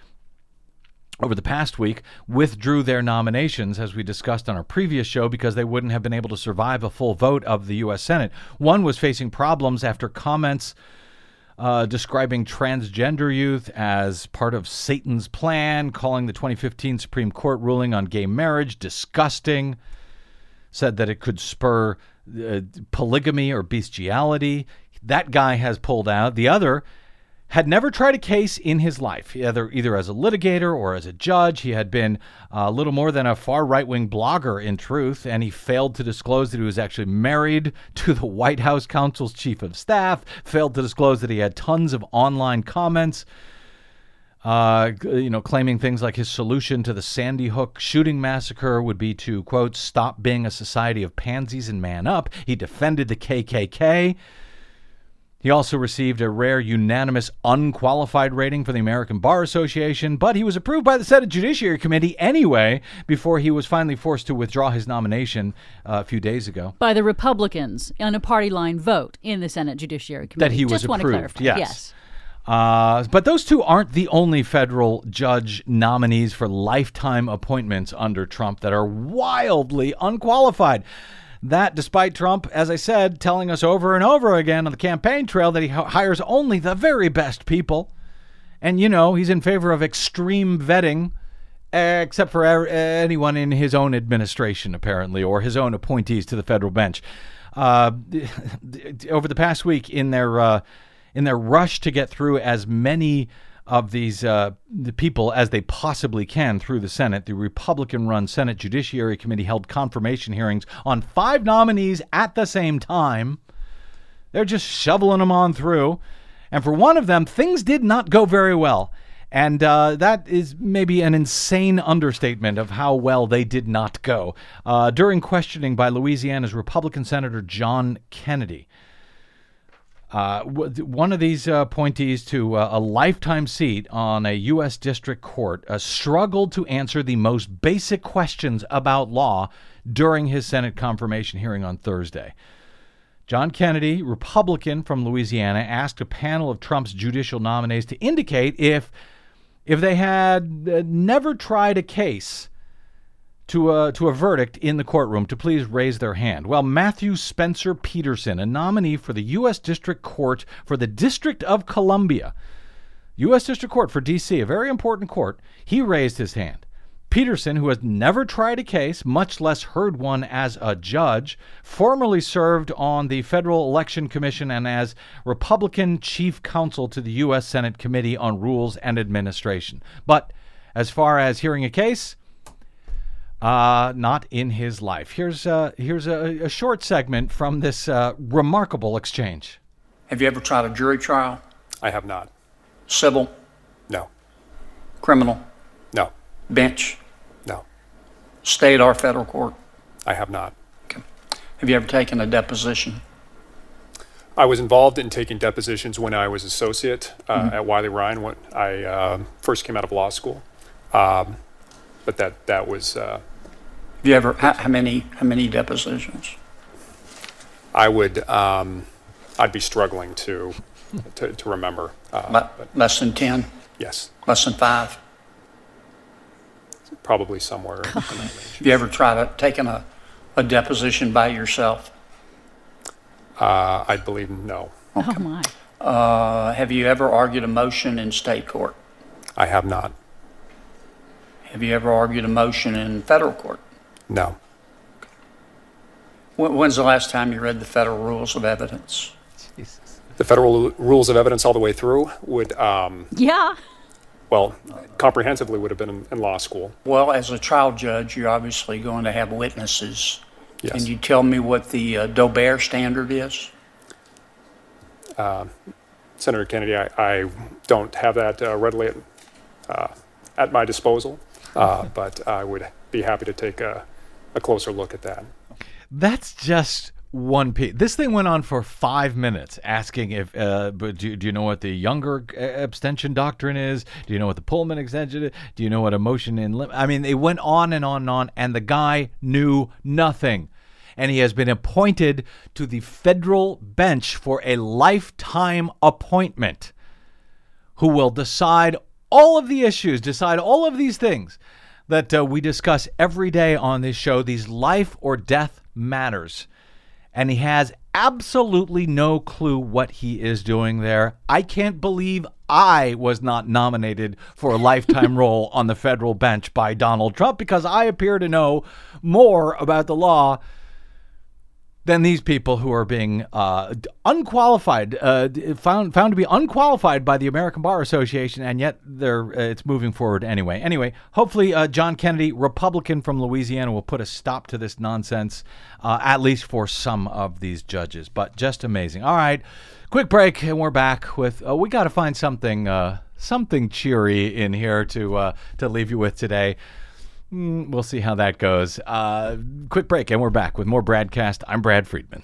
B: over the past week withdrew their nominations, as we discussed on our previous show, because they wouldn't have been able to survive a full vote of the U.S. Senate. One was facing problems after comments uh, describing transgender youth as part of Satan's plan, calling the 2015 Supreme Court ruling on gay marriage disgusting, said that it could spur uh, polygamy or bestiality. That guy has pulled out. The other had never tried a case in his life, either either as a litigator or as a judge. He had been a little more than a far right wing blogger, in truth, and he failed to disclose that he was actually married to the White House counsel's chief of staff. Failed to disclose that he had tons of online comments. Uh, you know, claiming things like his solution to the Sandy Hook shooting massacre would be to, quote, stop being a society of pansies and man up. He defended the KKK. He also received a rare unanimous unqualified rating for the American Bar Association, but he was approved by the Senate Judiciary Committee anyway before he was finally forced to withdraw his nomination uh, a few days ago.
D: By the Republicans on a party line vote in the Senate Judiciary Committee.
B: That he was
D: Just want to
B: approved,
D: clarify.
B: yes.
D: yes.
B: Uh, but those two aren't the only federal judge nominees for lifetime appointments under Trump that are wildly unqualified. That, despite Trump, as I said, telling us over and over again on the campaign trail that he hires only the very best people. And, you know, he's in favor of extreme vetting, eh, except for er- anyone in his own administration, apparently, or his own appointees to the federal bench. Uh, over the past week, in their uh, in their rush to get through as many of these uh, the people as they possibly can through the Senate. The Republican run Senate Judiciary Committee held confirmation hearings on five nominees at the same time. They're just shoveling them on through. And for one of them, things did not go very well. And uh, that is maybe an insane understatement of how well they did not go. Uh, during questioning by Louisiana's Republican Senator John Kennedy, uh, one of these uh, appointees to uh, a lifetime seat on a U.S. District Court uh, struggled to answer the most basic questions about law during his Senate confirmation hearing on Thursday. John Kennedy, Republican from Louisiana, asked a panel of Trump's judicial nominees to indicate if if they had uh, never tried a case to a, to a verdict in the courtroom to please raise their hand. Well, Matthew Spencer Petersen, a nominee for the U.S. District Court for the District of Columbia, U.S. District Court for D.C., a very important court, he raised his hand. Petersen, who has never tried a case, much less heard one as a judge, formerly served on the Federal Election Commission and as Republican chief counsel to the U.S. Senate Committee on Rules and Administration. But as far as hearing a case, uh, not in his life. Here's uh, here's a, a short segment from this uh, remarkable exchange.
I: Have you ever tried a jury trial?
J: I have not.
I: Civil?
J: No.
I: Criminal?
J: No.
I: Bench?
J: No.
I: State or federal court?
J: I have not.
I: Okay. Have you ever taken a deposition?
J: I was involved in taking depositions when I was associate uh,
I: Mhm.
J: at Wiley Rein when I uh, first came out of law school. Um, but that that was uh,
I: Have you ever, how, how many, how many depositions?
J: I would um, I'd be struggling to to, to remember. Uh,
I: Le- Less than 10?
J: yes,
I: Less than five?
J: probably somewhere. in that range.
I: Have you ever tried to, taken a, a deposition by yourself?
J: Uh, I believe no.
D: Oh my.
I: Uh, have you ever argued a motion in state court?
J: I have not.
I: Have you ever argued a motion in federal court?
J: No.
I: When, when's the last time you read the federal rules of evidence?
J: The federal rules of evidence all the way through would um,
D: Yeah.
J: well comprehensively would have been in, in law school.
I: Well, as a trial judge, you're obviously going to have witnesses.
J: Yes.
I: Can you tell me what the uh, Daubert standard is?
J: Uh, Senator Kennedy, I, I don't have that uh, readily at, uh, at my disposal, uh, but I would be happy to take a, a closer look at that.
B: That's just one piece. This thing went on for five minutes, asking if, uh, but do, do you know what the Younger uh, abstention doctrine is? Do you know what the Pullman abstention is? Do you know what a motion in lim? I mean, they went on and on and on, and the guy knew nothing. And he has been appointed to the federal bench for a lifetime appointment who will decide all of the issues, decide all of these things that uh, we discuss every day on this show, these life or death matters. And he has absolutely no clue what he is doing there. I can't believe I was not nominated for a lifetime role on the federal bench by Donald Trump because I appear to know more about the law than these people who are being uh, unqualified, uh, found found to be unqualified by the American Bar Association, and yet they're uh, it's moving forward anyway. Anyway, hopefully uh, John Kennedy, Republican from Louisiana, will put a stop to this nonsense, uh, at least for some of these judges. But just amazing. All right, quick break, and we're back with. Uh, we got to find something something cheery in here to to leave you with today. Mm, we'll see how that goes. Uh, quick break, and we're back with more Bradcast. I'm Brad Friedman.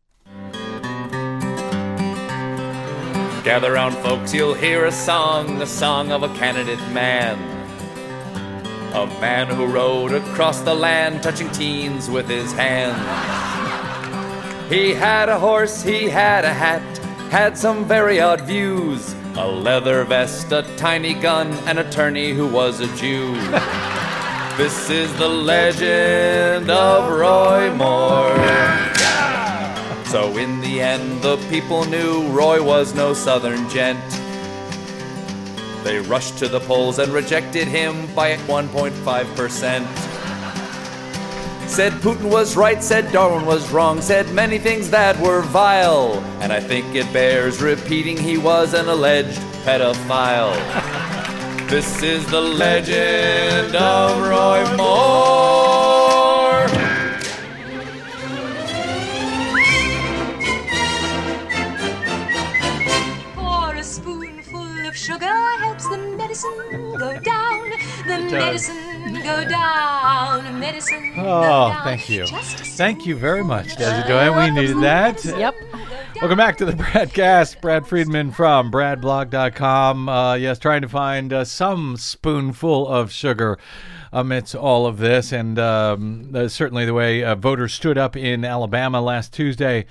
H: Gather round, folks, you'll hear a song, a song of a candidate man. A man who rode across the land, touching teens with his hand. He had a horse, he had a hat, had some very odd views. A leather vest, a tiny gun, an attorney who was a Jew. This is the legend of Roy Moore. So in the end, the people knew Roy was no southern gent. They rushed to the polls and rejected him by 1.5%. Said Putin was right, said Darwin was wrong, said many things that were vile. And I think it bears repeating he was an alleged pedophile. this is the legend of Roy Moore.
K: Helps the medicine go down. The
B: does.
K: medicine go down. Medicine
B: Oh,
K: down.
B: thank you. Thank you very much, Desi Doyen. We needed that.
D: Yep.
B: Welcome back to the Bradcast. Brad Friedman from BradBlog.com. Uh, yes, trying to find uh, some spoonful of sugar amidst all of this. And um, uh, certainly the way uh, voters stood up in Alabama last Tuesday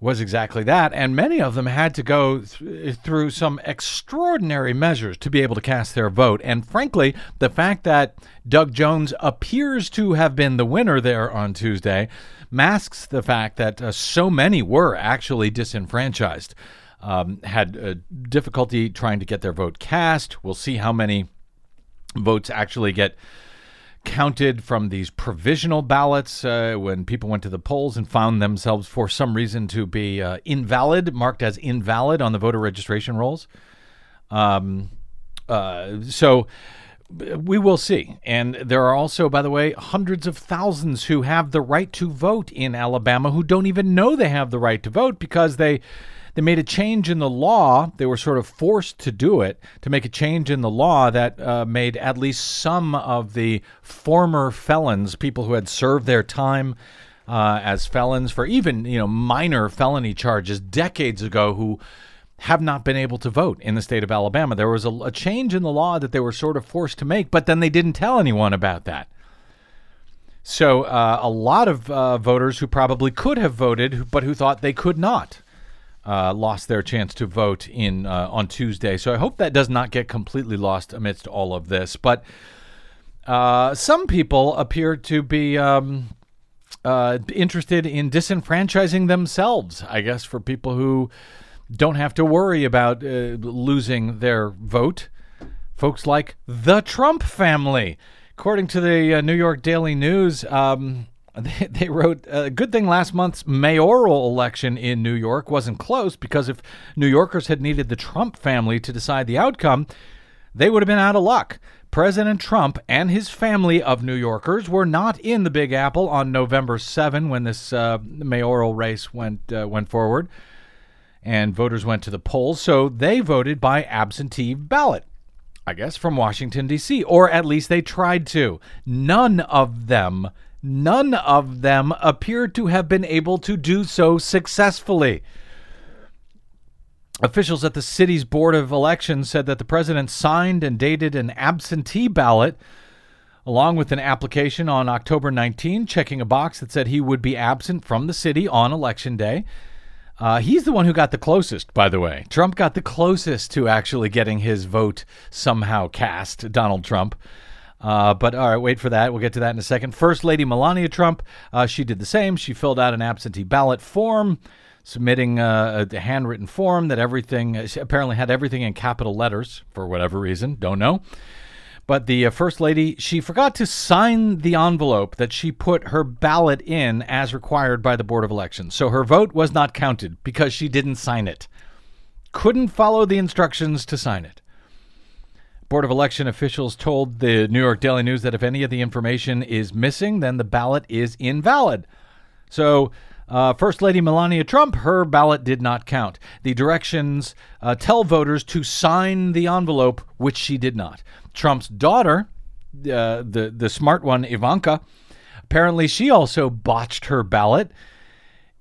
B: was exactly that. And many of them had to go th- through some extraordinary measures to be able to cast their vote. And frankly, the fact that Doug Jones appears to have been the winner there on Tuesday masks the fact that uh, so many were actually disenfranchised, um, had uh, difficulty trying to get their vote cast. We'll see how many votes actually get counted from these provisional ballots uh, when people went to the polls and found themselves for some reason to be uh, invalid, marked as invalid on the voter registration rolls. Um, uh, so we will see. And there are also, by the way, hundreds of thousands who have the right to vote in Alabama who don't even know they have the right to vote because they they made a change in the law. They were sort of forced to do it to make a change in the law that uh, made at least some of the former felons, people who had served their time uh, as felons for even you know minor felony charges decades ago, who have not been able to vote in the state of Alabama. There was a, a change in the law that they were sort of forced to make, but then they didn't tell anyone about that. So uh, a lot of uh, voters who probably could have voted, but who thought they could not, uh, lost their chance to vote in uh, on Tuesday. So I hope that does not get completely lost amidst all of this. But uh, some people appear to be um, uh, interested in disenfranchising themselves. I guess for people who don't have to worry about uh, losing their vote. Folks like the Trump family. According to the uh, New York Daily News, um, they, wrote a good thing last month's mayoral election in New York wasn't close because if New Yorkers had needed the Trump family to decide the outcome, they would have been out of luck. President Trump and his family of New Yorkers were not in the Big Apple on November 7 when this uh, mayoral race went uh, went forward and voters went to the polls, so they voted by absentee ballot. I guess from Washington D.C. or at least they tried to. None of them, none of them appeared to have been able to do so successfully. Officials at the city's Board of Elections said that the president signed and dated an absentee ballot along with an application on October 19, checking a box that said he would be absent from the city on election day. Uh, he's the one who got the closest, by the way. Trump got the closest to actually getting his vote somehow cast, Donald Trump. Uh, but all right, wait for that. We'll get to that in a second. First Lady Melania Trump, uh, she did the same. She filled out an absentee ballot form, submitting uh, a handwritten form that everything she apparently had everything in capital letters for whatever reason. Don't know. But the uh, First Lady, she forgot to sign the envelope that she put her ballot in as required by the Board of Elections. So her vote was not counted because she didn't sign it. Couldn't follow the instructions to sign it. Board of Election officials told the New York Daily News that if any of the information is missing, then the ballot is invalid. So, uh, First Lady Melania Trump, her ballot did not count. The directions uh, tell voters to sign the envelope, which she did not. Trump's daughter, uh, the the smart one, Ivanka, apparently she also botched her ballot.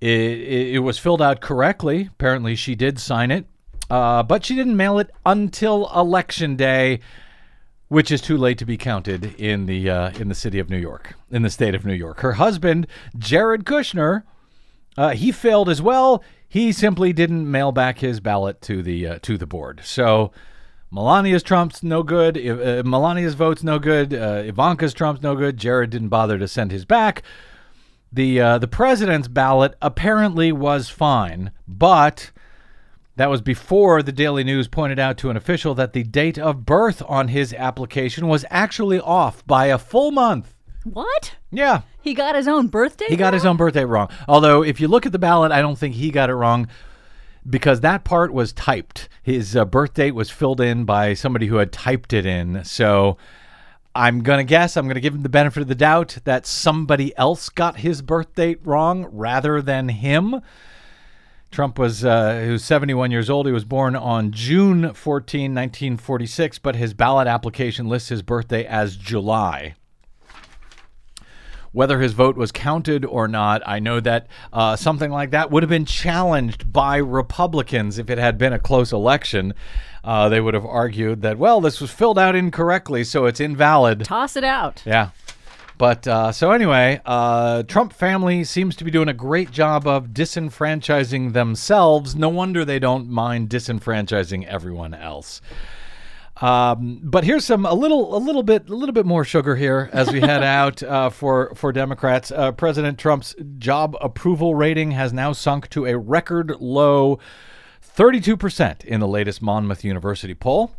B: It, it, it was filled out correctly. Apparently she did sign it, uh, but she didn't mail it until election day, which is too late to be counted in the uh, in the city of New York, in the state of New York. Her husband, Jared Kushner, uh, he failed as well. He simply didn't mail back his ballot to the uh, to the board. So Melania's Trump's no good. Uh, Melania's vote's no good. Uh, Ivanka's Trump's no good. Jared didn't bother to send his back. The the president's ballot apparently was fine, but That was before the Daily News pointed out to an official that the date of birth on his application was actually off by a full month.
D: What?
B: Yeah.
D: He got his own birthday?
B: He got his own birthday wrong. Although, if you look at the ballot, I don't think he got it wrong because that part was typed. His uh, birth date was filled in by somebody who had typed it in. So I'm going to guess, I'm going to give him the benefit of the doubt that somebody else got his birth date wrong rather than him. Trump was uh, he was 71 years old. He was born on June 14, 1946, but his ballot application lists his birthday as July. Whether his vote was counted or not, I know that uh, something like that would have been challenged by Republicans if it had been a close election. Uh, they would have argued that, well, this was filled out incorrectly, so it's invalid.
D: Toss it out.
B: Yeah. But uh, so anyway, uh, Trump family seems to be doing a great job of disenfranchising themselves. No wonder they don't mind disenfranchising everyone else. Um, but here's some a little a little bit a little bit more sugar here as we head out uh, for for Democrats. Uh, President Trump's job approval rating has now sunk to a record low 32% in the latest Monmouth University poll.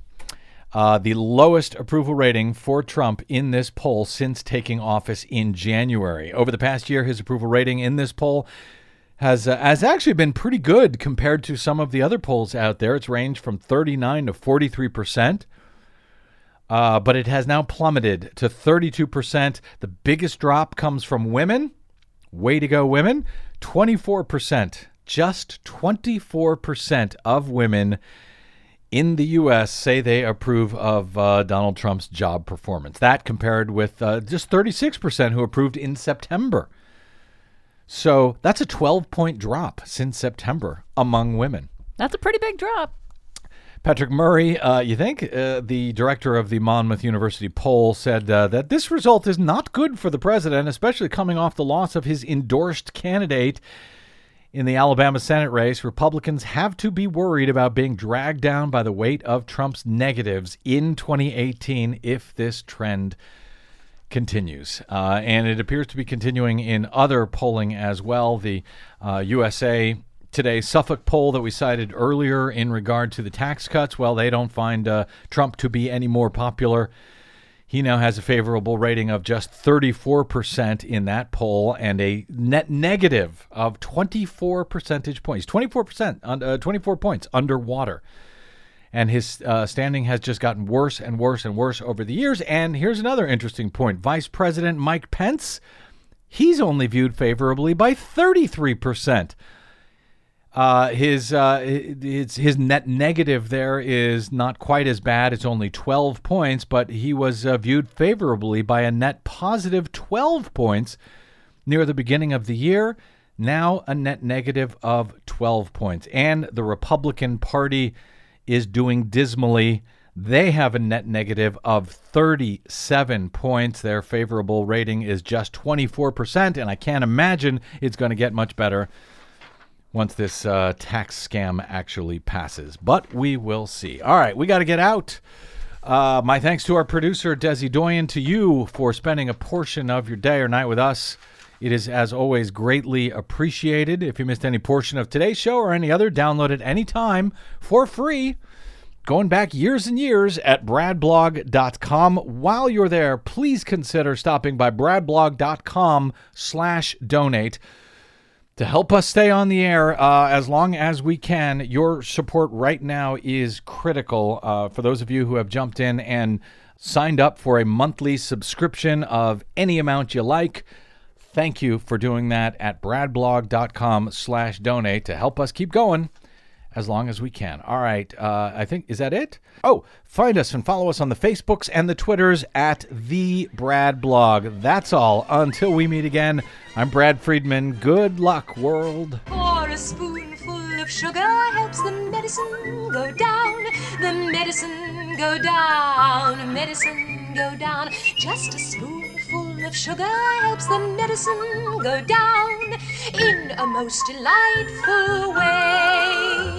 B: Uh, the lowest approval rating for Trump in this poll since taking office in January. Over the past year, his approval rating in this poll has uh, has actually been pretty good compared to some of the other polls out there. It's ranged from 39 to 43 percent. Uh, but it has now plummeted to 32%. The biggest drop comes from women. Way to go, women. 24%. Just 24% of women in the U.S. say they approve of uh, Donald Trump's job performance. That compared with uh, just 36% who approved in September. So that's a 12 point drop since September among women.
D: That's a pretty big drop.
B: Patrick Murray, uh, you think, uh, the director of the Monmouth University poll, said uh, that this result is not good for the president, especially coming off the loss of his endorsed candidate in the Alabama Senate race. Republicans have to be worried about being dragged down by the weight of Trump's negatives in 2018 if this trend continues. Uh, and it appears to be continuing in other polling as well. The uh, USA Today Suffolk poll that we cited earlier in regard to the tax cuts, well, they don't find uh, Trump to be any more popular. He now has a favorable rating of just 34% in that poll and a net negative of 24 percentage points. 24%, uh, 24 points underwater. And his uh, standing has just gotten worse and worse and worse over the years. And here's another interesting point Vice President Mike Pence, he's only viewed favorably by 33%. Uh, his uh, his his net negative there is not quite as bad. It's only 12 points, but he was uh, viewed favorably by a net positive 12 points near the beginning of the year. Now a net negative of 12 points, and the Republican Party is doing dismally. They have a net negative of 37 points. Their favorable rating is just 24%, and I can't imagine it's going to get much better once this uh, tax scam actually passes. But we will see. All right, we got to get out. Uh, my thanks to our producer, Desi Doyen, to you for spending a portion of your day or night with us. It is, as always, greatly appreciated. If you missed any portion of today's show or any other, download it anytime for free. Going back years and years at bradblog.com. While you're there, please consider stopping by bradblog.com slash donate to help us stay on the air uh, as long as we can. Your support right now is critical. Uh, for those of you who have jumped in and signed up for a monthly subscription of any amount you like, thank you for doing that at bradblog.com slash donate to help us keep going as long as we can. All right. Uh, I think, is that it? Oh, find us and follow us on the Facebooks and the Twitters at The Brad Blog. That's all. Until we meet again, I'm Brad Friedman. Good luck, world.
K: Pour a spoonful of sugar helps the medicine go down. The medicine go down. Medicine go down. Just a spoonful of sugar helps the medicine go down in a most delightful way.